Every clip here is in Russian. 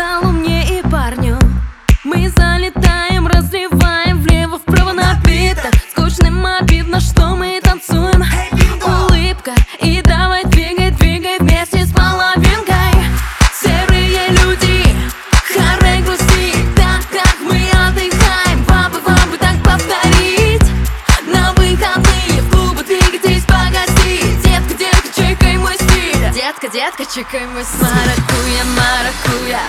kalau Детка, детка, чекай мой стиль Маракуя, маракуя,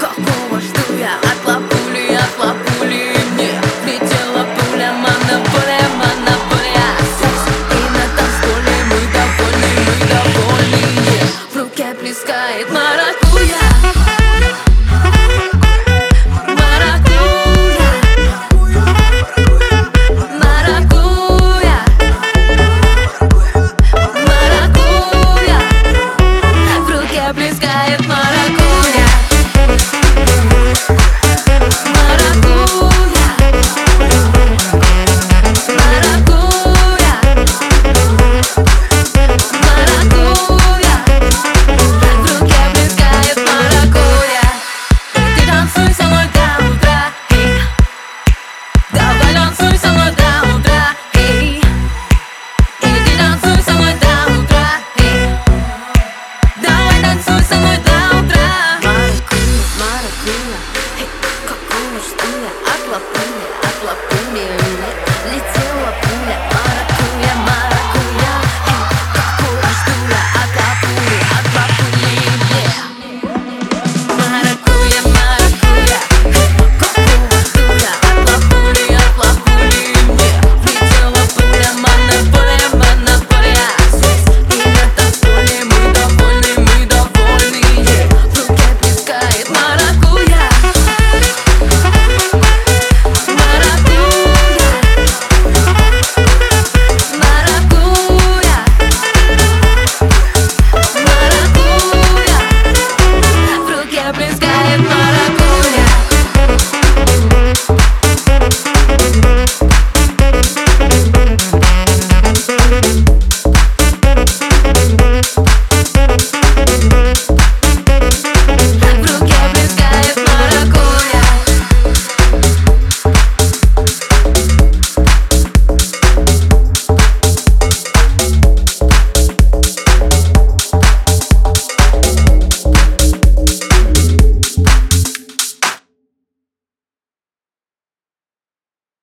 какого жду я От лапули, от лапули мне Летела пуля, монополия, монополия. И на танцполе мы довольны, мы довольны. В руке плескает маракуя feel